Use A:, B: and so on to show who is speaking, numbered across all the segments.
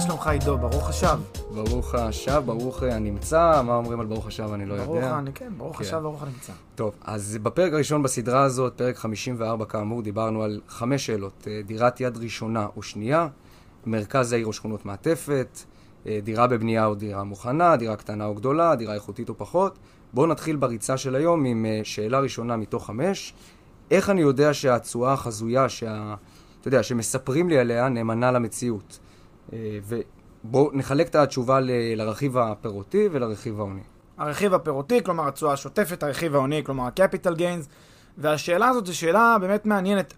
A: מה שלומך עידו? ברוך השב.
B: ברוך השב, ברוך הנמצא, מה אומרים על ברוך השב אני לא
A: ברוך,
B: יודע.
A: אני, כן, ברוך
B: כן.
A: השב, ברוך הנמצא.
B: טוב, אז בפרק הראשון בסדרה הזאת, פרק 54 כאמור, דיברנו על חמש שאלות. אה, דירת יד ראשונה או שנייה, מרכז העיר או שכונות מעטפת, אה, דירה בבנייה או דירה מוכנה, דירה קטנה או גדולה, דירה איכותית או פחות. בואו נתחיל בריצה של היום עם אה, שאלה ראשונה מתוך חמש. איך אני יודע שהתשואה החזויה, שה... אתה יודע, שמספרים לי עליה, נאמנה למציאות? אה, ובואו נחלק את התשובה ל- לרכיב הפירותי ולרכיב ההוני.
A: הרכיב הפירותי, כלומר התשואה השוטפת, הרכיב ההוני, כלומר ה-capital gains, והשאלה הזאת זו שאלה באמת מעניינת.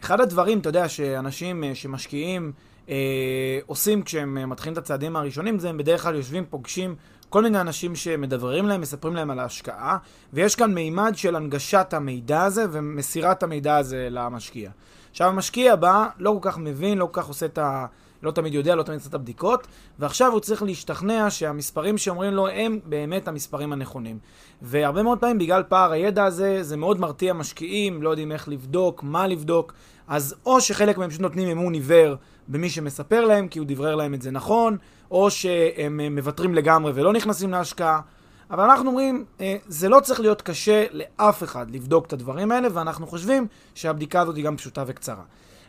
A: אחד הדברים, אתה יודע, שאנשים אה, שמשקיעים אה, עושים כשהם מתחילים את הצעדים הראשונים, זה הם בדרך כלל יושבים, פוגשים כל מיני אנשים שמדבררים להם, מספרים להם על ההשקעה, ויש כאן מימד של הנגשת המידע הזה ומסירת המידע הזה למשקיע. עכשיו המשקיע בא, לא כל כך מבין, לא כל כך עושה את ה... לא תמיד יודע, לא תמיד עושה את הבדיקות, ועכשיו הוא צריך להשתכנע שהמספרים שאומרים לו הם באמת המספרים הנכונים. והרבה מאוד פעמים בגלל פער הידע הזה, זה מאוד מרתיע משקיעים, לא יודעים איך לבדוק, מה לבדוק, אז או שחלק מהם פשוט נותנים אמון עיוור במי שמספר להם, כי הוא דברר להם את זה נכון, או שהם אה, מוותרים לגמרי ולא נכנסים להשקעה. אבל אנחנו אומרים, אה, זה לא צריך להיות קשה לאף אחד לבדוק את הדברים האלה, ואנחנו חושבים שהבדיקה הזאת היא גם פשוטה וקצרה.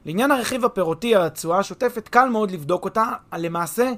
A: לעניין הרכיב הפירותי, התשואה השוטפת, קל מאוד לבדוק אותה, למעשה,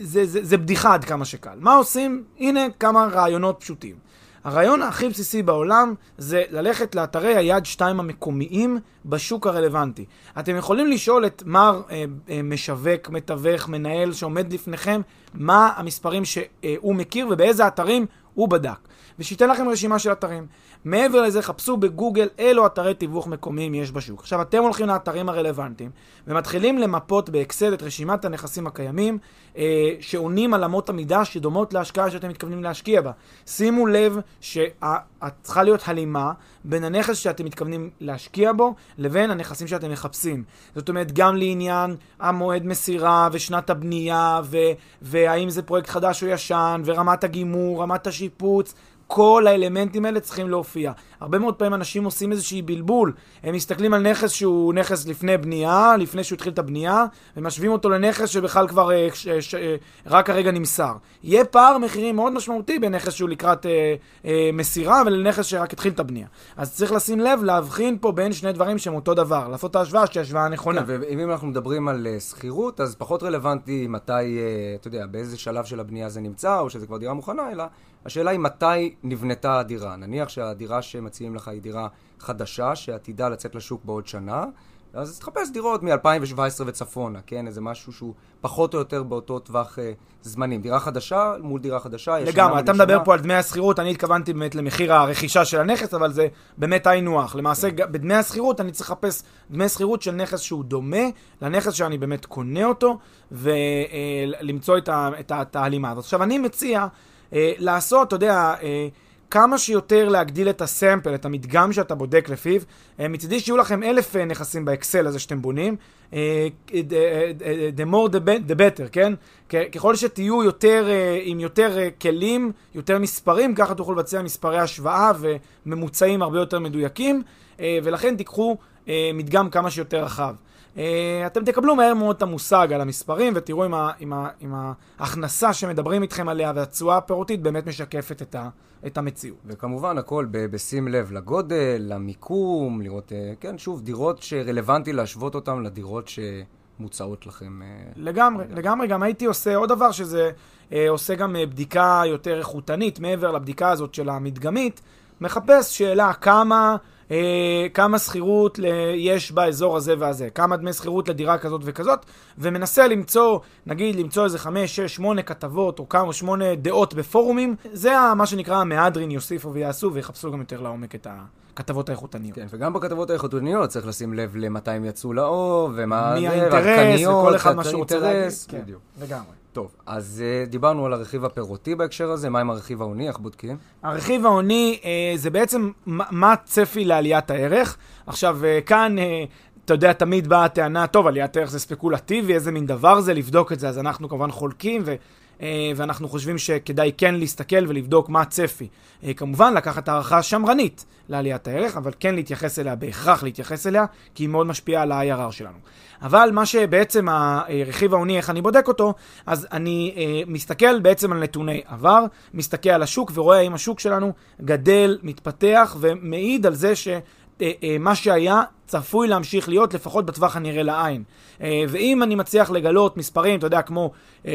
A: זה, זה, זה בדיחה עד כמה שקל. מה עושים? הנה כמה רעיונות פשוטים. הרעיון הכי בסיסי בעולם זה ללכת לאתרי היד 2 המקומיים בשוק הרלוונטי. אתם יכולים לשאול את מר אה, אה, משווק, מתווך, מנהל שעומד לפניכם, מה המספרים שהוא מכיר ובאיזה אתרים הוא בדק. ושייתן לכם רשימה של אתרים. מעבר לזה, חפשו בגוגל אילו אתרי תיווך מקומיים יש בשוק. עכשיו, אתם הולכים לאתרים הרלוונטיים ומתחילים למפות באקסל את רשימת הנכסים הקיימים אה, שעונים על אמות המידה שדומות להשקעה שאתם מתכוונים להשקיע בה. שימו לב שצריכה להיות הלימה בין הנכס שאתם מתכוונים להשקיע בו לבין הנכסים שאתם מחפשים. זאת אומרת, גם לעניין המועד מסירה ושנת הבנייה ו- והאם זה פרויקט חדש או ישן ורמת הגימור, רמת השיפוץ. כל האלמנטים האלה צריכים להופיע. Philadelphia. הרבה מאוד פעמים אנשים עושים איזושהי בלבול. הם מסתכלים על נכס שהוא נכס לפני בנייה, לפני שהוא התחיל את הבנייה, ומשווים אותו לנכס שבכלל כבר אה, ש, ש, אה, רק הרגע נמסר. יהיה פער מחירים מאוד משמעותי בין נכס שהוא לקראת אה, אה, מסירה ולנכס שרק התחיל את הבנייה. אז צריך לשים לב, להבחין פה בין שני דברים שהם אותו דבר, לעשות את ההשוואה שהיא השוואה נכונה.
B: כן, ואם אנחנו מדברים על אה, שכירות, אז פחות רלוונטי מתי, אה, אתה יודע, באיזה שלב של הבנייה זה נמצא, או שזה כבר דירה מוכנה, אלא השאלה היא מתי נבנתה הדירה. נניח שהדירה שמציעים לך היא דירה חדשה, שעתידה לצאת לשוק בעוד שנה, אז תחפש דירות מ-2017 וצפונה, כן? איזה משהו שהוא פחות או יותר באותו טווח אה, זמנים. דירה חדשה מול דירה חדשה, ישנה
A: לגמרי, אתה. מדבר פה על דמי השכירות, אני התכוונתי באמת למחיר הרכישה של הנכס, אבל זה באמת היינו הך. למעשה,
B: כן.
A: בדמי השכירות אני צריך לחפש דמי שכירות של נכס שהוא דומה לנכס שאני באמת קונה אותו, ולמצוא את, ה- את, ה- את ההלימה הזאת. עכשיו, אני מציע אה, לעשות, אתה יודע, אה, כמה שיותר להגדיל את הסמפל, את המדגם שאתה בודק לפיו. אה, מצידי שיהיו לכם אלף אה, נכסים באקסל הזה שאתם בונים. אה, the, more the, be- the better, כן? ככל שתהיו יותר, עם יותר כלים, יותר מספרים, ככה תוכלו לבצע מספרי השוואה וממוצעים הרבה יותר מדויקים, ולכן תיקחו אה, מדגם כמה שיותר רחב. אה, אתם תקבלו מהר מאוד את המושג על המספרים ותראו אם, ה, אם, ה, אם ההכנסה שמדברים איתכם עליה והתשואה הפירותית באמת משקפת את, ה, את המציאות.
B: וכמובן הכל ב- בשים לב לגודל, למיקום, לראות, אה, כן, שוב, דירות שרלוונטי להשוות אותן לדירות שמוצעות לכם. אה,
A: לגמרי,
B: לגמרי.
A: לגמרי. גם הייתי עושה עוד דבר שזה אה, עושה גם אה, בדיקה יותר איכותנית מעבר לבדיקה הזאת של המדגמית. מחפש שאלה כמה אה, כמה שכירות יש באזור הזה והזה, כמה דמי שכירות לדירה כזאת וכזאת, ומנסה למצוא, נגיד, למצוא איזה חמש, שש, שמונה כתבות, או כמה, שמונה דעות בפורומים, זה מה שנקרא המהדרין יוסיפו ויעשו, ויחפשו גם יותר לעומק את הכתבות האיכותניות.
B: כן, וגם בכתבות האיכותניות צריך לשים לב למתי הם יצאו לאור, ומה...
A: מי האינטרס, וכל אחד מה שהוא רוצה להגיד. כן,
B: בדיוק.
A: לגמרי.
B: טוב, אז uh, דיברנו על הרכיב הפירותי בהקשר הזה, מה עם הרכיב ההוני, איך בודקים?
A: הרכיב ההוני uh, זה בעצם מה הצפי לעליית הערך. עכשיו, uh, כאן... Uh, אתה יודע, תמיד באה הטענה, טוב, עליית ערך זה ספקולטיבי, איזה מין דבר זה לבדוק את זה, אז אנחנו כמובן חולקים, ו, ואנחנו חושבים שכדאי כן להסתכל ולבדוק מה הצפי. כמובן, לקחת הערכה שמרנית לעליית הערך, אבל כן להתייחס אליה, בהכרח להתייחס אליה, כי היא מאוד משפיעה על ה-IRR שלנו. אבל מה שבעצם הרכיב ההוני, איך אני בודק אותו, אז אני אה, מסתכל בעצם על נתוני עבר, מסתכל על השוק ורואה האם השוק שלנו גדל, מתפתח ומעיד על זה ש... אה, אה, מה שהיה צפוי להמשיך להיות לפחות בטווח הנראה לעין. אה, ואם אני מצליח לגלות מספרים, אתה יודע, כמו 8-10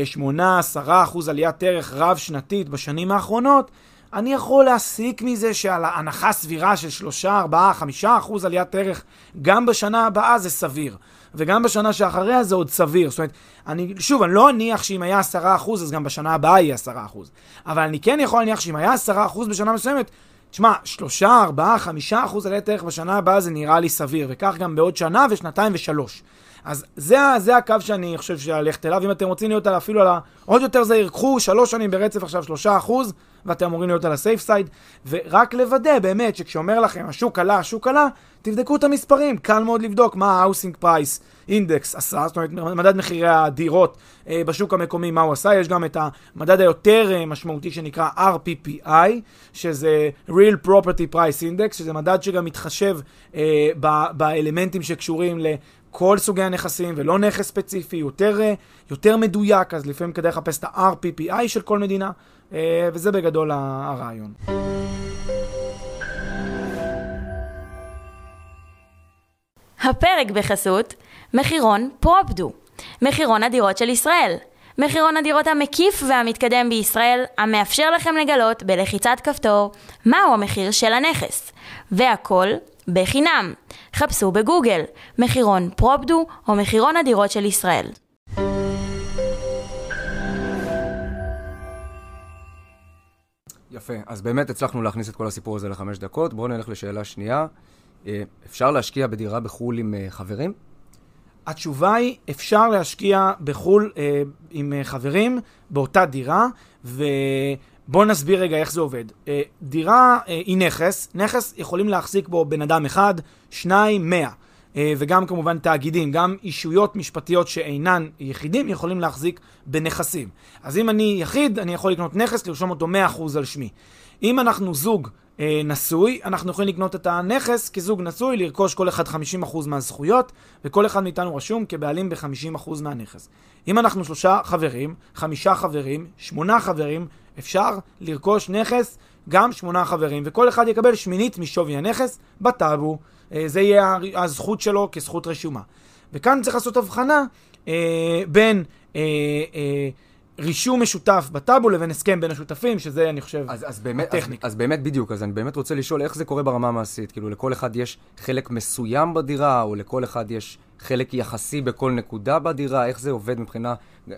A: אחוז עליית ערך רב-שנתית בשנים האחרונות, אני יכול להסיק מזה שעל הנחה סבירה של 3, 4, 5 אחוז עליית ערך גם בשנה הבאה זה סביר. וגם בשנה שאחריה זה עוד סביר. זאת אומרת, אני, שוב, אני לא אניח שאם היה 10% אז גם בשנה הבאה יהיה 10%. אבל אני כן יכול להניח שאם היה 10% בשנה מסוימת, תשמע, 3, 4, 5 אחוז עלי ערך בשנה הבאה זה נראה לי סביר, וכך גם בעוד שנה ושנתיים ושלוש. אז זה, זה הקו שאני חושב שללכת אליו. אם אתם רוצים להיות אפילו על ה... עוד יותר זהיר, קחו שלוש שנים ברצף עכשיו שלושה אחוז, ואתם אמורים להיות על הסייף סייד, ורק לוודא באמת שכשאומר לכם השוק עלה, השוק עלה, תבדקו את המספרים, קל מאוד לבדוק מה ה-housing price index עשה, זאת אומרת מדד מחירי הדירות אה, בשוק המקומי, מה הוא עשה, יש גם את המדד היותר אה, משמעותי שנקרא RPPI, שזה real property price index, שזה מדד שגם מתחשב אה, באלמנטים שקשורים ל... כל סוגי הנכסים ולא נכס ספציפי, יותר, אה, יותר מדויק, אז לפעמים כדאי לחפש את ה-RPPI של כל מדינה, אה, וזה בגדול הרעיון.
C: הפרק בחסות מחירון פרופדו, מחירון הדירות של ישראל. מחירון הדירות המקיף והמתקדם בישראל, המאפשר לכם לגלות בלחיצת כפתור מהו המחיר של הנכס. והכל בחינם. חפשו בגוגל מחירון פרופדו או מחירון הדירות של ישראל.
B: יפה, אז באמת הצלחנו להכניס את כל הסיפור הזה לחמש דקות. בואו נלך לשאלה שנייה. אה, אפשר להשקיע בדירה בחו"ל עם אה, חברים?
A: התשובה היא, אפשר להשקיע בחו"ל אה, עם אה, חברים באותה דירה, ובואו נסביר רגע איך זה עובד. אה, דירה אה, היא נכס, נכס יכולים להחזיק בו בן אדם אחד, שניים, מאה. אה, וגם כמובן תאגידים, גם אישויות משפטיות שאינן יחידים יכולים להחזיק בנכסים. אז אם אני יחיד, אני יכול לקנות נכס, לרשום אותו 100% על שמי. אם אנחנו זוג אה, נשוי, אנחנו יכולים לקנות את הנכס כזוג נשוי, לרכוש כל אחד 50% מהזכויות, וכל אחד מאיתנו רשום כבעלים ב-50% מהנכס. אם אנחנו שלושה חברים, חמישה חברים, שמונה חברים, אפשר לרכוש נכס גם שמונה חברים, וכל אחד יקבל שמינית משווי הנכס בטאבו. אה, זה יהיה הזכות שלו כזכות רשומה. וכאן צריך לעשות הבחנה אה, בין אה, אה, רישום משותף בטאבו לבין הסכם בין השותפים, שזה, אני חושב,
B: אז, אז באמת, הטכניקה. אז, אז באמת בדיוק, אז אני באמת רוצה לשאול איך זה קורה ברמה המעשית. כאילו, לכל אחד יש חלק מסוים בדירה, או לכל אחד יש חלק יחסי בכל נקודה בדירה, איך זה עובד מבחינה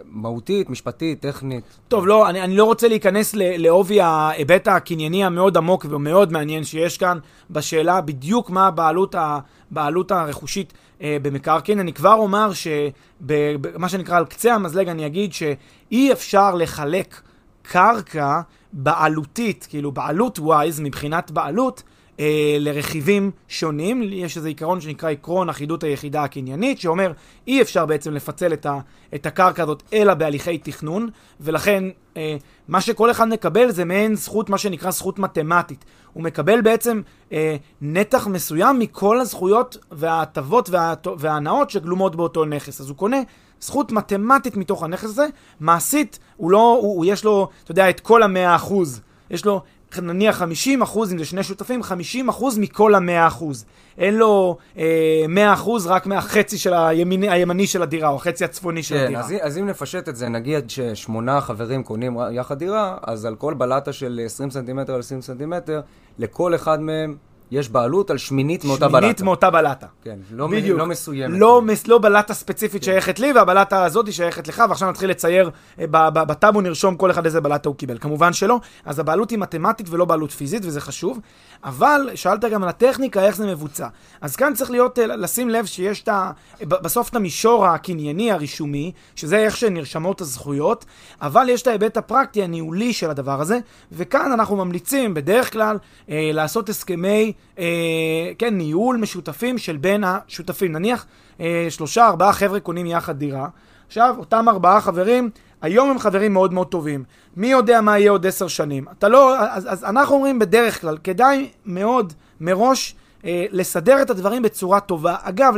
B: מהותית, משפטית, טכנית?
A: טוב, לא, אני, אני לא רוצה להיכנס לעובי ההיבט הקנייני המאוד עמוק ומאוד מעניין שיש כאן, בשאלה בדיוק מה הבעלות, הבעלות הרכושית אה, במקרקעין. אני כבר אומר שמה שנקרא על קצה המזלג, אני אגיד שאי אפשר לחלק קרקע בעלותית, כאילו בעלות ווייז, מבחינת בעלות, אה, לרכיבים שונים. יש איזה עיקרון שנקרא עקרון אחידות היחידה הקניינית, שאומר אי אפשר בעצם לפצל את, ה, את הקרקע הזאת אלא בהליכי תכנון, ולכן אה, מה שכל אחד מקבל זה מעין זכות, מה שנקרא זכות מתמטית. הוא מקבל בעצם אה, נתח מסוים מכל הזכויות וההטבות וההנאות שגלומות באותו נכס. אז הוא קונה זכות מתמטית מתוך הנכס הזה, מעשית, הוא לא, הוא, הוא יש לו, אתה יודע, את כל המאה אחוז. יש לו נניח 50 אחוז, אם זה שני שותפים, 50 אחוז מכל המאה אחוז. אין לו אה, 100 אחוז רק מהחצי של הימני, הימני של הדירה, או החצי הצפוני של
B: כן,
A: הדירה.
B: אז, אז אם נפשט את זה, נגיד ששמונה חברים קונים יחד דירה, אז על כל בלטה של 20 סנטימטר על 20 סנטימטר, לכל אחד מהם יש בעלות על שמינית מאותה בלטה.
A: שמינית מאותה בלטה.
B: כן, לא,
A: בדיוק.
B: לא מסוימת.
A: לא, מס- לא בלטה ספציפית שייכת לי, והבלטה הזאת היא שייכת לך, ועכשיו נתחיל לצייר, אה, בטאבו נרשום כל אחד איזה בלטה הוא קיבל. כמובן שלא, אז הבעלות היא מתמטית ולא בעלות פיזית, וזה חשוב. אבל שאלת גם על הטכניקה, איך זה מבוצע. אז כאן צריך להיות, אה, לשים לב שיש את ה... בסוף את המישור הקנייני הרישומי, שזה איך שנרשמות הזכויות, אבל יש את ההיבט הפרקטי, הניהולי של הדבר הזה, וכאן אנחנו ממליצים בדרך כלל אה, לעשות הסכמי, אה, כן, ניהול משותפים של בין השותפים. נניח אה, שלושה, ארבעה חבר'ה קונים יחד דירה. עכשיו, אותם ארבעה חברים, היום הם חברים מאוד מאוד טובים. מי יודע מה יהיה עוד עשר שנים? אתה לא... אז, אז אנחנו אומרים בדרך כלל, כדאי מאוד מראש אה, לסדר את הדברים בצורה טובה. אגב,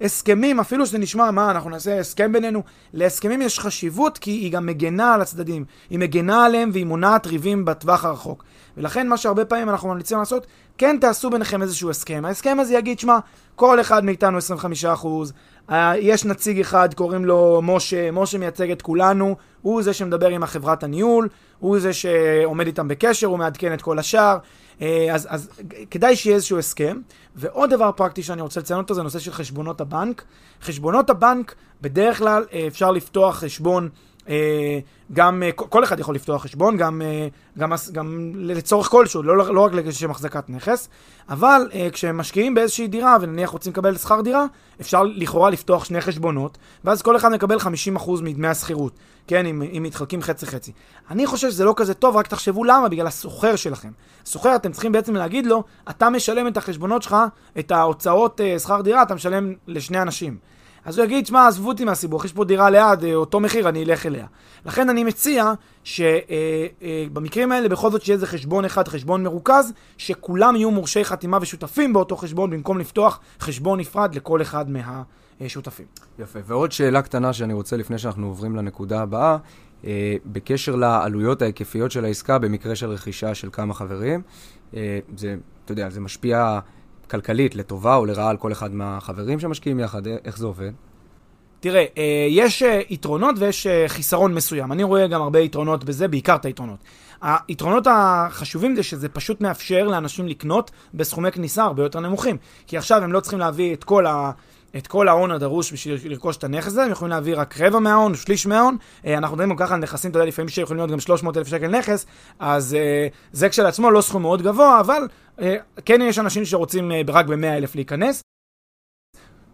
A: להסכמים, אפילו שזה נשמע, מה, אנחנו נעשה הסכם בינינו, להסכמים יש חשיבות כי היא גם מגנה על הצדדים. היא מגנה עליהם והיא מונעת ריבים בטווח הרחוק. ולכן מה שהרבה פעמים אנחנו ממליצים לעשות, כן תעשו ביניכם איזשהו הסכם. ההסכם הזה יגיד, שמע, כל אחד מאיתנו 25%, אה, יש נציג אחד, קוראים לו משה, משה מייצג את כולנו, הוא זה שמדבר עם החברת הניהול, הוא זה שעומד איתם בקשר, הוא מעדכן את כל השאר. אה, אז, אז כדאי שיהיה איזשהו הסכם. ועוד דבר פרקטי שאני רוצה לציין אותו זה נושא של חשבונות הבנק. חשבונות הבנק, בדרך כלל אה, אפשר לפתוח חשבון, גם, אה, כל- אחד יכול לפתוח חשבון, גם, אה, גם, גם לצורך כלשהו, לא, לא רק לשם החזקת נכס, אבל אה, כשמשקיעים באיזושהי לקבל ונניח רוצים לקבל שכר דירה, אפשר לכאורה לפתוח שני חשבונות, ואז כל אחד מקבל 50% מדמי השכירות, כן, אם, אם מתחלקים חצי-חצי. אני חושב שזה לא כזה טוב, רק תחשבו למה, בגלל הסוחר שלכם. סוחר, אתם צריכים בעצם להגיד לו, אתה משלם את החשבונות שלך, את ההוצאות אה, שכר דירה, אתה משלם לשני אנשים. אז הוא יגיד, שמע, עזבו אותי מהסיבוך, יש פה דירה ליד, אה, אותו מחיר, אני אלך אליה. לכן אני מציע שבמקרים האלה בכל זאת שיהיה איזה חשבון אחד, חשבון מרוכז, שכולם יהיו מורשי חתימה ושותפים באותו חשבון, במקום לפתוח חשבון נפרד לכל אחד מהשותפים.
B: יפה. ועוד שאלה קטנה שאני רוצה לפני שאנחנו עוברים לנקודה הבאה, אה, בקשר לעלויות ההיקפיות של העסקה במקרה של רכישה של כמה חברים. אה, זה, אתה יודע, זה משפיע כלכלית לטובה או לרעה על כל אחד מהחברים שמשקיעים יחד, אה, איך זה עובד?
A: תראה, אה, יש אה, יתרונות ויש חיסרון מסוים. אני רואה גם הרבה יתרונות בזה, בעיקר את היתרונות. היתרונות החשובים זה שזה פשוט מאפשר לאנשים לקנות בסכומי כניסה הרבה יותר נמוכים. כי עכשיו הם לא צריכים להביא את כל ה... את כל ההון הדרוש בשביל לרכוש את הנכס הזה, הם יכולים להביא רק רבע מההון, שליש מההון. אה, אנחנו מדברים גם ככה על נכסים, אתה יודע, לפעמים שיכולים להיות גם 300 אלף שקל נכס, אז אה, זה כשלעצמו לא סכום מאוד גבוה, אבל אה, כן יש אנשים שרוצים רק ב-100 אלף להיכנס.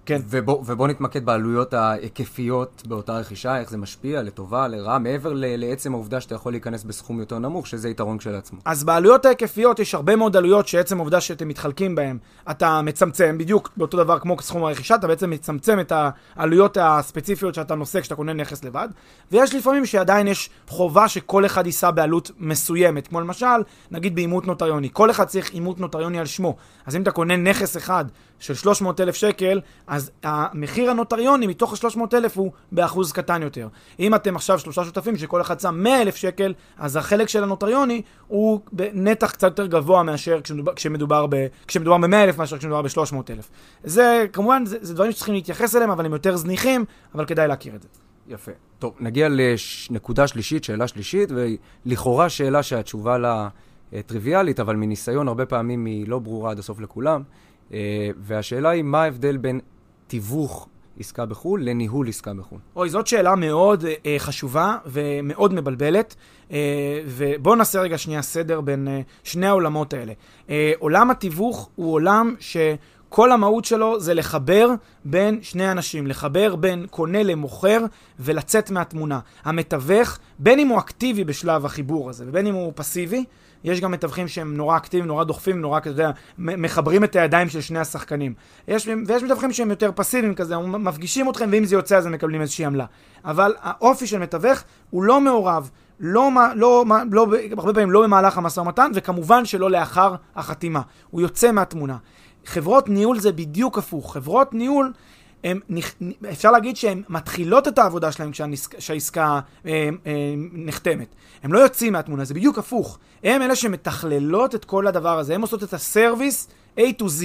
A: כן.
B: ובוא, ובוא נתמקד בעלויות ההיקפיות באותה רכישה, איך זה משפיע, לטובה, לרעה, מעבר ל- לעצם העובדה שאתה יכול להיכנס בסכום יותר נמוך, שזה יתרון כשלעצמו.
A: אז בעלויות ההיקפיות יש הרבה מאוד עלויות שעצם העובדה שאתם מתחלקים בהן, אתה מצמצם, בדיוק באותו דבר כמו סכום הרכישה, אתה בעצם מצמצם את העלויות הספציפיות שאתה נושא כשאתה קונה נכס לבד, ויש לפעמים שעדיין יש חובה שכל אחד יישא בעלות מסוימת, כמו למשל, נגיד באימות נוטריוני, כל אחד צריך אימות נוטריוני על שמו, אז אם אתה קונה נכס אחד של 300 אלף שקל, אז המחיר הנוטריוני מתוך ה-300 אלף הוא באחוז קטן יותר. אם אתם עכשיו שלושה שותפים שכל אחד שם 100 אלף שקל, אז החלק של הנוטריוני הוא בנתח קצת יותר גבוה מאשר כשמדובר, ב, כשמדובר ב-100 אלף מאשר כשמדובר ב-300 אלף. זה, כמובן, זה, זה דברים שצריכים להתייחס אליהם, אבל הם יותר זניחים, אבל כדאי להכיר את זה.
B: יפה. טוב, נגיע לנקודה שלישית, שאלה שלישית, ולכאורה שאלה שהתשובה לה אה, טריוויאלית, אבל מניסיון הרבה פעמים היא לא ברורה עד הסוף לכולם. אה, והשאלה היא, מה ההבדל בין תיווך עסקה בחו"ל לניהול עסקה בחו"ל?
A: אוי, זאת שאלה מאוד אה, חשובה ומאוד מבלבלת, אה, ובואו נעשה רגע שנייה סדר בין אה, שני העולמות האלה. אה, עולם התיווך הוא עולם ש... כל המהות שלו זה לחבר בין שני אנשים, לחבר בין קונה למוכר ולצאת מהתמונה. המתווך, בין אם הוא אקטיבי בשלב החיבור הזה ובין אם הוא פסיבי, יש גם מתווכים שהם נורא אקטיביים, נורא דוחפים, נורא, יודע, מחברים את הידיים של שני השחקנים. יש, ויש מתווכים שהם יותר פסיביים כזה, מפגישים אתכם, ואם זה יוצא אז הם מקבלים איזושהי עמלה. אבל האופי של מתווך הוא לא מעורב. לא, לא, לא, הרבה פעמים לא במהלך המשא ומתן, וכמובן שלא לאחר החתימה. הוא יוצא מהתמונה. חברות ניהול זה בדיוק הפוך. חברות ניהול, הם, אפשר להגיד שהן מתחילות את העבודה שלהן כשהעסקה אה, אה, נחתמת. הם לא יוצאים מהתמונה, זה בדיוק הפוך. הם אלה שמתכללות את כל הדבר הזה, הם עושות את הסרוויס A to Z.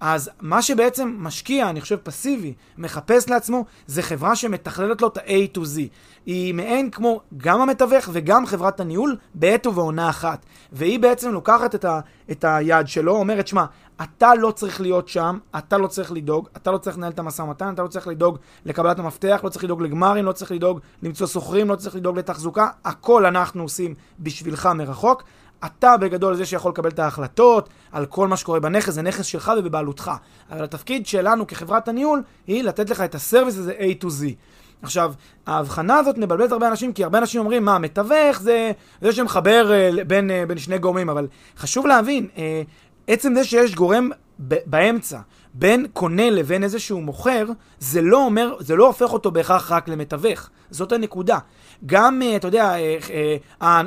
A: אז מה שבעצם משקיע, אני חושב פסיבי, מחפש לעצמו, זה חברה שמתכללת לו את ה-A to Z. היא מעין כמו גם המתווך וגם חברת הניהול בעת ובעונה אחת. והיא בעצם לוקחת את, ה, את היד שלו, אומרת, שמע, אתה לא צריך להיות שם, אתה לא צריך לדאוג, אתה לא צריך לנהל את המשא ומתן, אתה לא צריך לדאוג לקבלת המפתח, לא צריך לדאוג לגמרים, לא צריך לדאוג למצוא שוכרים, לא צריך לדאוג לתחזוקה, הכל אנחנו עושים בשבילך מרחוק. אתה בגדול זה שיכול לקבל את ההחלטות על כל מה שקורה בנכס, זה נכס שלך ובבעלותך. אבל התפקיד שלנו כחברת הניהול היא לתת לך את הסרוויס הזה A to Z. עכשיו, ההבחנה הזאת מבלבלת הרבה אנשים, כי הרבה אנשים אומרים, מה, מתווך זה זה שמחבר uh, בין, uh, בין שני גורמים, אבל חשוב להבין, uh, עצם זה שיש גורם באמצע, בין קונה לבין איזשהו מוכר, זה לא אומר, זה לא הופך אותו בהכרח רק למתווך. זאת הנקודה. גם, אה, אתה יודע, אה, אה,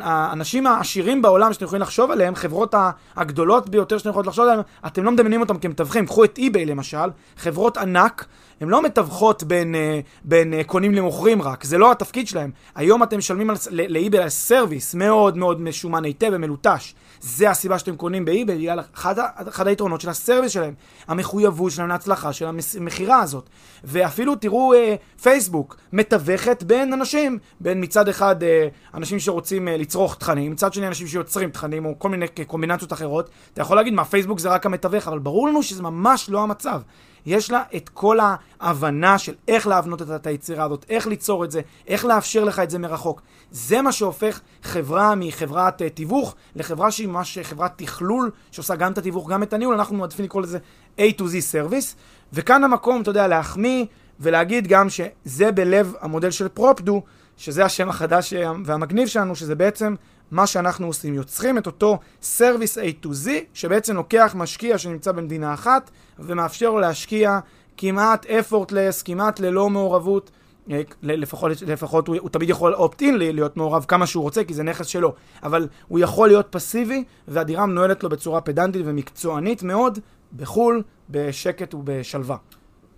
A: האנשים העשירים בעולם שאתם יכולים לחשוב עליהם, חברות הגדולות ביותר שאתם יכולים לחשוב עליהם, אתם לא מדמיינים אותם כמתווכים. קחו את eBay למשל, חברות ענק, הן לא מתווכות בין, בין קונים למוכרים רק, זה לא התפקיד שלהם. היום אתם משלמים ל eBay על service מאוד מאוד משומן היטב ומלוטש. זה הסיבה שאתם קונים ב eBay, בגלל אחד, אחד היתרונות של ה service שלהם, המחויבות שלהם להצלחה של המכירה הזאת. ואפילו תראו אה, פייסבוק, מתווכת בין אנשים, בין מצד אחד אה, אנשים שרוצים אה, לצרוך תכנים, מצד שני אנשים שיוצרים תכנים או כל מיני קומבינציות אחרות. אתה יכול להגיד מה, פייסבוק זה רק המתווך, אבל ברור לנו שזה ממש לא המצב. יש לה את כל ההבנה של איך להבנות את היצירה הזאת, איך ליצור את זה, איך לאפשר לך את זה מרחוק. זה מה שהופך חברה מחברת uh, תיווך לחברה שהיא ממש חברת תכלול, שעושה גם את התיווך, גם את הניהול, אנחנו מעדיפים לקרוא לזה A to Z Service. וכאן המקום, אתה יודע, להחמיא ולהגיד גם שזה בלב המודל של פרופדו, שזה השם החדש והמגניב שלנו, שזה בעצם מה שאנחנו עושים. יוצרים את אותו סרוויס A to Z, שבעצם לוקח משקיע שנמצא במדינה אחת, ומאפשר לו להשקיע כמעט effortless, כמעט ללא מעורבות. אה, לפחות, לפחות הוא, הוא תמיד יכול אופט-אין להיות מעורב כמה שהוא רוצה, כי זה נכס שלו. אבל הוא יכול להיות פסיבי, והדירה מנוהלת לו בצורה פדנטית ומקצוענית מאוד, בחו"ל, בשקט ובשלווה.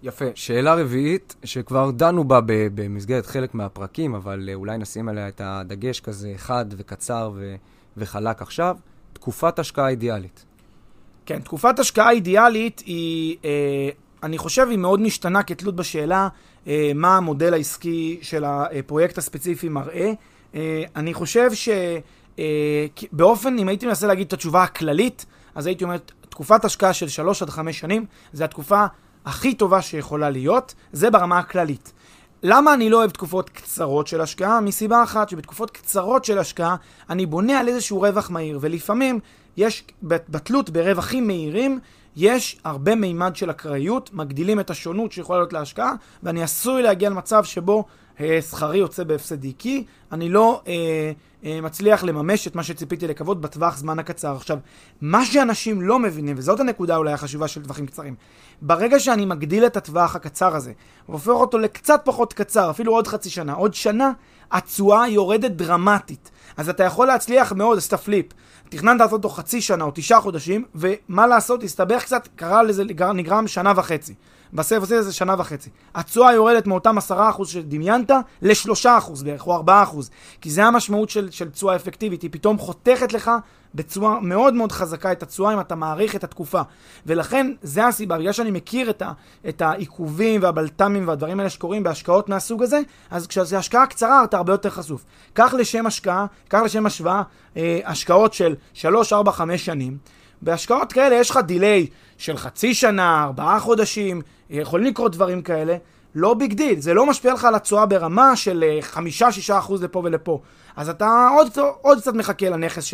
B: יפה. שאלה רביעית, שכבר דנו בה במסגרת חלק מהפרקים, אבל אה, אולי נשים עליה את הדגש כזה חד וקצר ו- וחלק עכשיו, תקופת השקעה אידיאלית.
A: כן, תקופת השקעה אידיאלית היא, אה, אני חושב, היא מאוד משתנה כתלות בשאלה אה, מה המודל העסקי של הפרויקט הספציפי מראה. אה, אני חושב שבאופן, אה, אם הייתי מנסה להגיד את התשובה הכללית, אז הייתי אומר, תקופת השקעה של 3 עד 5 שנים, זה התקופה הכי טובה שיכולה להיות, זה ברמה הכללית. למה אני לא אוהב תקופות קצרות של השקעה? מסיבה אחת, שבתקופות קצרות של השקעה אני בונה על איזשהו רווח מהיר, ולפעמים יש, בתלות ברווחים מהירים, יש הרבה מימד של אקראיות, מגדילים את השונות שיכולה להיות להשקעה, ואני עשוי להגיע למצב שבו אה, שכרי יוצא בהפסדי, כי אני לא אה, אה, מצליח לממש את מה שציפיתי לקוות בטווח זמן הקצר. עכשיו, מה שאנשים לא מבינים, וזאת הנקודה אולי החשובה של טווחים קצרים, ברגע שאני מגדיל את הטווח הקצר הזה, והופך אותו לקצת פחות קצר, אפילו עוד חצי שנה, עוד שנה, התשואה יורדת דרמטית. אז אתה יכול להצליח מאוד, עשית פליפ. תכננת לעשות אותו חצי שנה או תשעה חודשים, ומה לעשות, הסתבך קצת, קרה לזה, נגרם שנה וחצי. בסרט עושה זה שנה וחצי. התשואה יורדת מאותם עשרה אחוז שדמיינת לשלושה אחוז בערך, או ארבעה אחוז. כי זה המשמעות של תשואה אפקטיבית, היא פתאום חותכת לך בצורה מאוד מאוד חזקה את התשואה אם אתה מעריך את התקופה. ולכן, זה הסיבה, בגלל שאני מכיר את, ה, את העיכובים והבלת"מים והדברים האלה שקורים בהשקעות מהסוג הזה, אז כשזה השקעה קצרה אתה הרבה יותר חשוף. קח לשם השקעה, קח לשם השוואה, אה, השקעות של 3, 4, 5 שנים. בהשקעות כאלה יש לך delay של חצי שנה, ארבעה חודשים, יכולים לקרות דברים כאלה. לא big deal, זה לא משפיע לך על התשואה ברמה של אה, חמישה-שישה אחוז לפה ולפה. אז אתה עוד, עוד קצת מחכה לנכס, ש...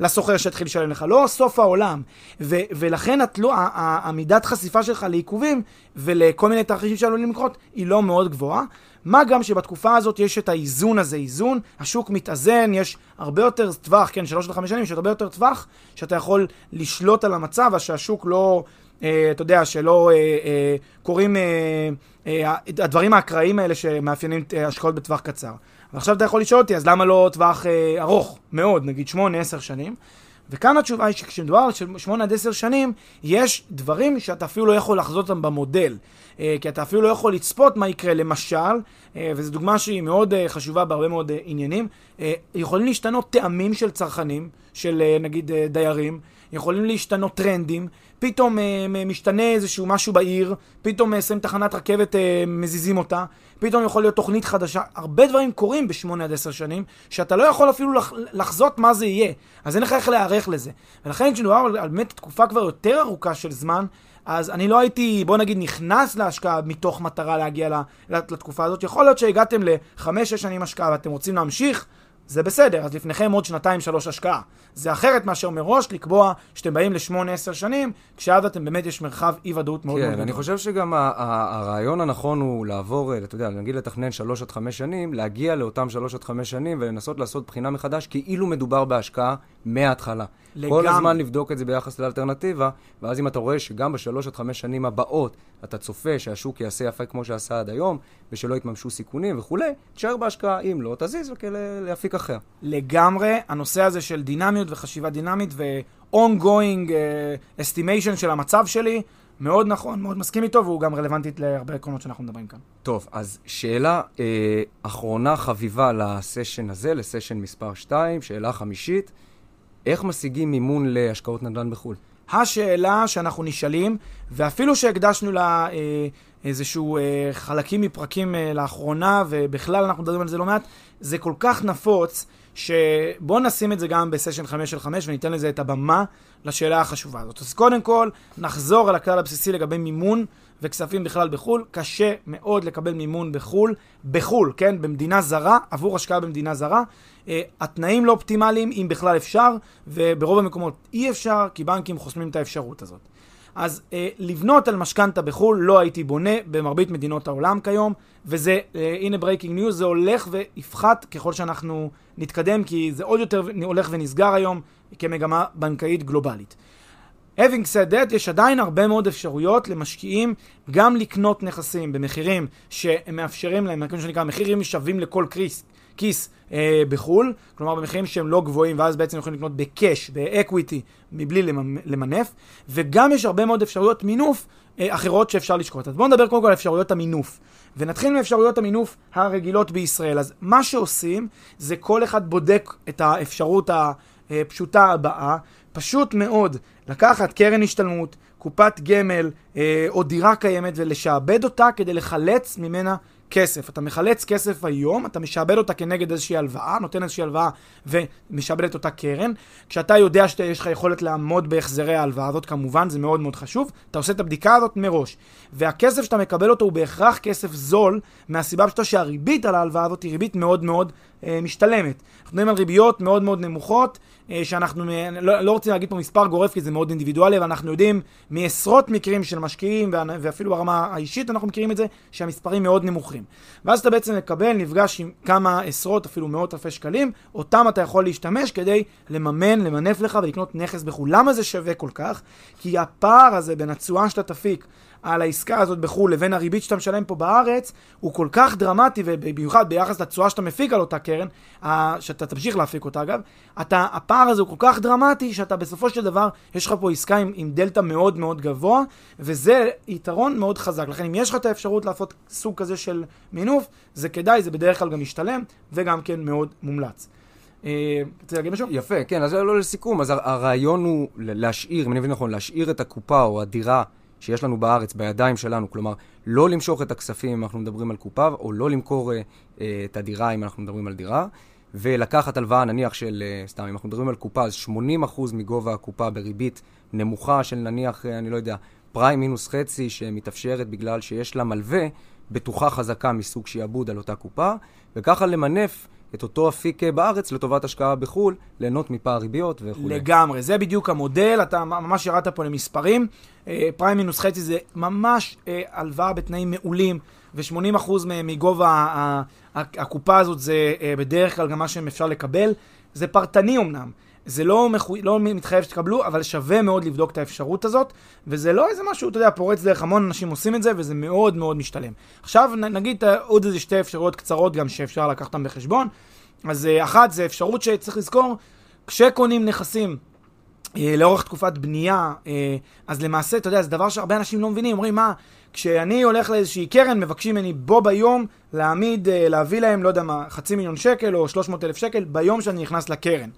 A: לסוחר שיתחיל לשלם לך, לא סוף העולם. ו, ולכן התלו, המידת חשיפה שלך לעיכובים ולכל מיני תרחישים שעלולים לקרות היא לא מאוד גבוהה. מה גם שבתקופה הזאת יש את האיזון הזה, איזון, השוק מתאזן, יש הרבה יותר טווח, כן, שלוש עד חמש שנים, יש הרבה יותר טווח, שאתה יכול לשלוט על המצב, אז שהשוק לא, אה, אתה יודע, שלא אה, אה, קורים אה, אה, הדברים האקראיים האלה שמאפיינים אה, השקעות בטווח קצר. ועכשיו אתה יכול לשאול אותי, אז למה לא טווח אה, ארוך מאוד, נגיד שמונה, עשר שנים? וכאן התשובה היא שכשמדובר על 8 עד 10 שנים, יש דברים שאתה אפילו לא יכול לחזות אותם במודל. אה, כי אתה אפילו לא יכול לצפות מה יקרה. למשל, אה, וזו דוגמה שהיא מאוד אה, חשובה בהרבה מאוד עניינים, יכולים להשתנות טעמים של צרכנים, של נגיד דיירים, יכולים להשתנות טרנדים, פתאום משתנה איזשהו משהו בעיר, פתאום שמים תחנת רכבת, מזיזים אותה, פתאום יכול להיות תוכנית חדשה. הרבה דברים קורים בשמונה עד עשר שנים, שאתה לא יכול אפילו לח, לחזות מה זה יהיה. אז אין לך איך להיערך לזה. ולכן כשמדובר על באמת תקופה כבר יותר ארוכה של זמן, אז אני לא הייתי, בוא נגיד, נכנס להשקעה מתוך מטרה להגיע לתקופה הזאת. יכול להיות שהגעתם לחמש-שש שנים השקעה ואתם רוצים להמשיך, זה בסדר, אז לפניכם עוד שנתיים-שלוש השקעה. זה אחרת מאשר מראש לקבוע שאתם באים לשמונה-עשר שנים, כשאז אתם באמת יש מרחב אי-ודאות מאוד
B: כן,
A: מאוד
B: גדול. כן, אני חושב שגם הרעיון הנכון הוא לעבור, אתה יודע, נגיד לתכנן שלוש עד חמש שנים, להגיע לאותם שלוש עד חמש שנים ולנסות לעשות בחינה מחדש, כאילו מדובר בהשקעה מההתחלה. לגמרי. כל הזמן לבדוק את זה ביחס לאלטרנטיבה, ואז אם אתה רואה שגם בשלוש עד חמש שנים הבאות אתה צופה שהשוק יעשה יפה כמו שעשה עד היום, ושלא יתממשו סיכונים וכולי, תשאר בהשקעה. אם לא, תזיז לאפיק אחר.
A: לגמרי, הנושא הזה של דינמיות וחשיבה דינמית ו-ongoing uh, estimation של המצב שלי, מאוד נכון, מאוד מסכים איתו, והוא גם רלוונטית להרבה עקרונות שאנחנו מדברים כאן.
B: טוב, אז שאלה אה, אחרונה חביבה לסשן הזה, לסשן מספר 2, שאלה חמישית. איך משיגים מימון להשקעות נדל"ן בחו"ל?
A: השאלה שאנחנו נשאלים, ואפילו שהקדשנו לה אה, איזשהו אה, חלקים מפרקים אה, לאחרונה, ובכלל אנחנו מדברים על זה לא מעט, זה כל כך נפוץ, שבואו נשים את זה גם בסשן 5 של 5 וניתן לזה את הבמה לשאלה החשובה הזאת. אז קודם כל, נחזור על הכלל הבסיסי לגבי מימון וכספים בכלל בחו"ל. קשה מאוד לקבל מימון בחו"ל, בחו"ל, כן? במדינה זרה, עבור השקעה במדינה זרה. Uh, התנאים לא אופטימליים, אם בכלל אפשר, וברוב המקומות אי אפשר, כי בנקים חוסמים את האפשרות הזאת. אז אה, לבנות על משכנתה בחו"ל לא הייתי בונה במרבית מדינות העולם כיום, וזה, אה, הנה breaking news, זה הולך ויפחת ככל שאנחנו נתקדם, כי זה עוד יותר הולך ונסגר היום כמגמה בנקאית גלובלית. Having said that, יש עדיין הרבה מאוד אפשרויות למשקיעים גם לקנות נכסים במחירים שמאפשרים להם, מה שנקרא, מחירים שווים לכל כיס, כיס אה, בחו"ל, כלומר במחירים שהם לא גבוהים, ואז בעצם יכולים לקנות בקאש, באקוויטי, מבלי למנף, וגם יש הרבה מאוד אפשרויות מינוף אה, אחרות שאפשר לשקוט. אז בואו נדבר קודם כל על אפשרויות המינוף. ונתחיל מאפשרויות המינוף הרגילות בישראל. אז מה שעושים, זה כל אחד בודק את האפשרות הפשוטה הבאה, פשוט מאוד לקחת קרן השתלמות, קופת גמל אה, או דירה קיימת ולשעבד אותה כדי לחלץ ממנה כסף. אתה מחלץ כסף היום, אתה משעבד אותה כנגד איזושהי הלוואה, נותן איזושהי הלוואה ומשעבד את אותה קרן. כשאתה יודע שיש לך יכולת לעמוד בהחזרי ההלוואה הזאת, כמובן, זה מאוד מאוד חשוב, אתה עושה את הבדיקה הזאת מראש. והכסף שאתה מקבל אותו הוא בהכרח כסף זול, מהסיבה פשוטה שהריבית על ההלוואה הזאת היא ריבית מאוד מאוד אה, משתלמת. אנחנו מדברים על ריביות מאוד מאוד נמוכות, אה, שאנחנו לא, לא רוצים להגיד פה מספר גורף כי זה מאוד אינדיבידואלי, אבל אנחנו יודעים מעשרות מקרים של משקיעים, ואפילו ברמה האישית אנחנו מכירים את זה, שהמספרים מאוד נמוכים. ואז אתה בעצם מקבל, נפגש עם כמה עשרות, אפילו מאות אלפי שקלים, אותם אתה יכול להשתמש כדי לממן, למנף לך ולקנות נכס בחו"ל. למה זה שווה כל כך? כי הפער הזה בין התשואה שאתה תפיק על העסקה הזאת בחו"ל לבין הריבית שאתה משלם פה בארץ, הוא כל כך דרמטי, ובמיוחד ביחס לתשואה שאתה מפיק על אותה קרן, שאתה תמשיך להפיק אותה אגב, אתה, הפער הזה הוא כל כך דרמטי, שאתה בסופו של דבר, יש לך פה עסקה עם, עם דלתא מאוד מאוד גבוה, וזה יתרון מאוד חזק. לכן אם יש לך את האפשרות לעשות סוג כזה של מינוף, זה כדאי, זה בדרך כלל גם משתלם, וגם כן מאוד מומלץ.
B: אה, רוצה להגיד משהו? יפה, כן, אז לא לסיכום, אז הרעיון הוא להשאיר, אם אני מבין נכון, להשאיר את הקופה או הדירה שיש לנו בארץ בידיים שלנו, כלומר, לא למשוך את הכספים אם אנחנו מדברים על קופה, או לא למכור אה, אה, את הדירה אם אנחנו מדברים על דירה, ולקחת הלוואה נניח של, אה, סתם, אם אנחנו מדברים על קופה, אז 80% מגובה הקופה בריבית נמוכה של נניח, אה, אני לא יודע, פריים מינוס חצי שמתאפשרת בגלל שיש לה מלווה בטוחה חזקה מסוג שיעבוד על אותה קופה, וככה למנף את אותו אפיק אה, בארץ לטובת השקעה בחו"ל, ליהנות מפער ריביות וכו'.
A: לגמרי, זה בדיוק המודל, אתה ממש ירדת פה למספרים. אה, פריים מינוס חצי זה ממש אה, הלוואה בתנאים מעולים, ו-80% מגובה הקופה הזאת זה בדרך כלל גם מה שאפשר לקבל. זה פרטני אמנם. זה לא, מחו... לא מתחייב שתקבלו, אבל שווה מאוד לבדוק את האפשרות הזאת, וזה לא איזה משהו, אתה יודע, פורץ דרך, המון אנשים עושים את זה, וזה מאוד מאוד משתלם. עכשיו נגיד עוד איזה שתי אפשרויות קצרות גם שאפשר לקחת אותן בחשבון. אז אה, אחת זה אפשרות שצריך לזכור, כשקונים נכסים אה, לאורך תקופת בנייה, אה, אז למעשה, אתה יודע, זה דבר שהרבה אנשים לא מבינים, אומרים, מה, כשאני הולך לאיזושהי קרן, מבקשים ממני בו ביום להעמיד, אה, להביא להם, לא יודע מה, חצי מיליון שקל או 300 אלף שקל ביום שאני נכנס לקרן.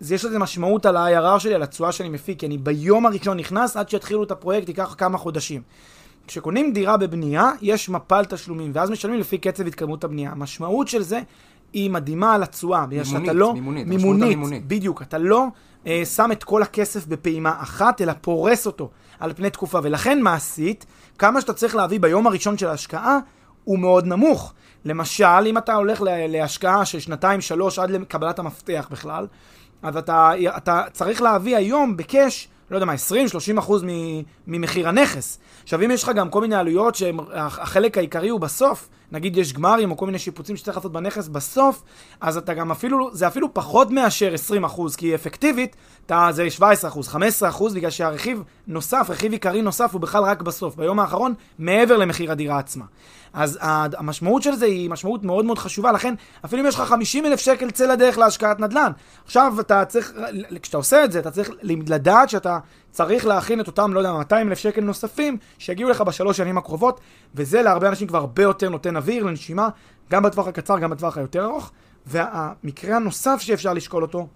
A: אז יש לזה משמעות על ה-IRR שלי, על התשואה שאני מפיק, כי אני ביום הראשון נכנס, עד שיתחילו את הפרויקט ייקח כמה חודשים. כשקונים דירה בבנייה, יש מפל תשלומים, ואז משלמים לפי קצב התקדמות הבנייה. המשמעות של זה היא מדהימה על התשואה, בגלל שאתה לא...
B: מימונית,
A: מימונית,
B: מימונית.
A: בדיוק. אתה לא אה, שם את כל הכסף בפעימה אחת, אלא פורס אותו על פני תקופה. ולכן מעשית, כמה שאתה צריך להביא ביום הראשון של ההשקעה, הוא מאוד נמוך. למשל, אם אתה הולך להשקעה של שנתיים, שלוש, עד לקבלת המפתח בכלל, אז אתה, אתה צריך להביא היום בקאש, לא יודע מה, 20-30 אחוז ממחיר הנכס. עכשיו, אם יש לך גם כל מיני עלויות שהחלק העיקרי הוא בסוף, נגיד יש גמרים או כל מיני שיפוצים שצריך לעשות בנכס בסוף, אז אתה גם אפילו, זה אפילו פחות מאשר 20 אחוז, כי אפקטיבית, אתה, זה 17 אחוז, 15 אחוז, בגלל שהרכיב נוסף, רכיב עיקרי נוסף, הוא בכלל רק בסוף, ביום האחרון, מעבר למחיר הדירה עצמה. אז המשמעות של זה היא משמעות מאוד מאוד חשובה, לכן אפילו אם יש לך 50 אלף שקל צא לדרך להשקעת נדל"ן, עכשיו אתה צריך, כשאתה עושה את זה, אתה צריך לדעת שאתה צריך להכין את אותם, לא יודע, 200 אלף שקל נוספים, שיגיעו לך בשלוש שנים הקרובות, וזה להרבה אנשים כבר הרבה יותר נותן אוויר לנשימה, גם בטווח הקצר, גם בטווח היותר ארוך. והמקרה הנוסף שאפשר לשקול אותו,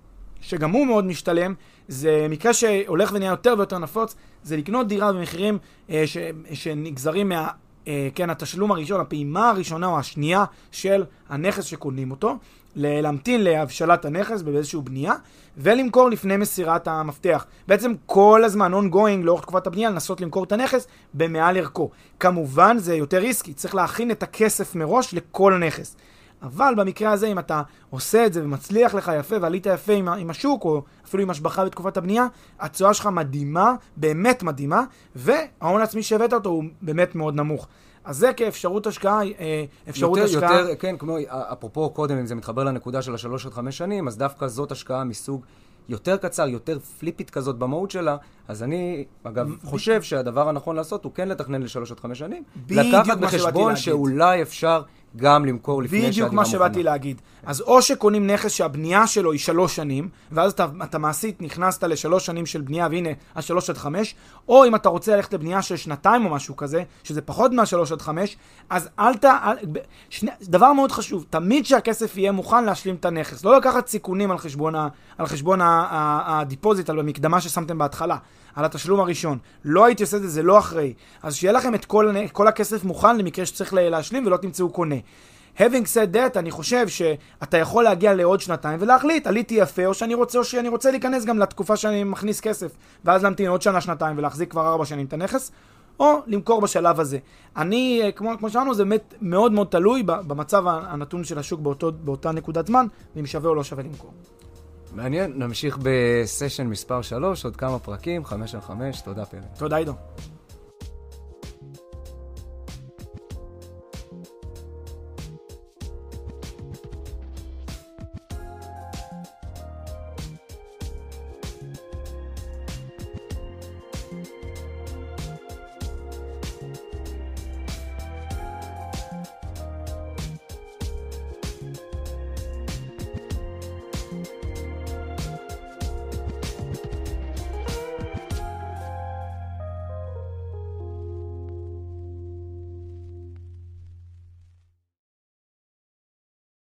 A: שגם הוא מאוד משתלם, זה מקרה שהולך ונהיה יותר ויותר נפוץ, זה לקנות דירה במחירים אה, ש, שנגזרים מה... אה, כן, התשלום הראשון, הפעימה הראשונה או השנייה של הנכס שקונים אותו, להמתין להבשלת הנכס באיזושהי בנייה, ולמכור לפני מסירת המפתח. בעצם כל הזמן ongoing לאורך תקופת הבנייה, לנסות למכור את הנכס במעל ערכו. כמובן זה יותר ריסקי, צריך להכין את הכסף מראש לכל נכס. אבל במקרה הזה, אם אתה עושה את זה ומצליח לך יפה ועלית יפה עם, עם השוק, או אפילו עם השבחה בתקופת הבנייה, התשואה שלך מדהימה, באמת מדהימה, וההון העצמי שהבאת אותו הוא באמת מאוד נמוך. אז זה כאפשרות השקעה, אה, אפשרות
B: יותר,
A: השקעה...
B: יותר, כן, כמו, אפרופו קודם, אם זה מתחבר לנקודה של השלוש עד חמש שנים, אז דווקא זאת השקעה מסוג יותר קצר, יותר פליפית כזאת במהות שלה, אז אני, אגב, ב- חושב שהדבר הנכון לעשות הוא כן לתכנן לשלוש עד חמש שנים. לקחת בחשבון שאולי אפשר גם למכור לפני שהדירה
A: מוכנה. בדיוק מה שבאתי להגיד. אז או שקונים נכס שהבנייה שלו היא שלוש שנים, ואז אתה, אתה מעשית נכנסת לשלוש שנים של בנייה, והנה, השלוש עד חמש, או אם אתה רוצה ללכת לבנייה של שנתיים או משהו כזה, שזה פחות מהשלוש עד חמש, אז אל ת... אל, שני, דבר מאוד חשוב, תמיד שהכסף יהיה מוכן להשלים את הנכס. לא לקחת סיכונים על חשבון, ה, על חשבון הדיפוזיט, על המקדמה ששמתם בהתחלה. על התשלום הראשון. לא הייתי עושה את זה, זה לא אחראי. אז שיהיה לכם את כל, כל הכסף מוכן למקרה שצריך להשלים ולא תמצאו קונה. Having said that, אני חושב שאתה יכול להגיע לעוד שנתיים ולהחליט, עליתי יפה, או שאני רוצה, או שאני רוצה להיכנס גם לתקופה שאני מכניס כסף, ואז להמתין עוד שנה, שנתיים ולהחזיק כבר ארבע שנים את הנכס, או למכור בשלב הזה. אני, אה, כמו, כמו שאמרנו, זה באמת מאוד מאוד תלוי במצב הנתון של השוק באותו, באותה נקודת זמן, ואם שווה או לא שווה למכור.
B: מעניין, נמשיך בסשן מספר 3, עוד כמה פרקים, 5 על 5, תודה פרק.
A: תודה עידו.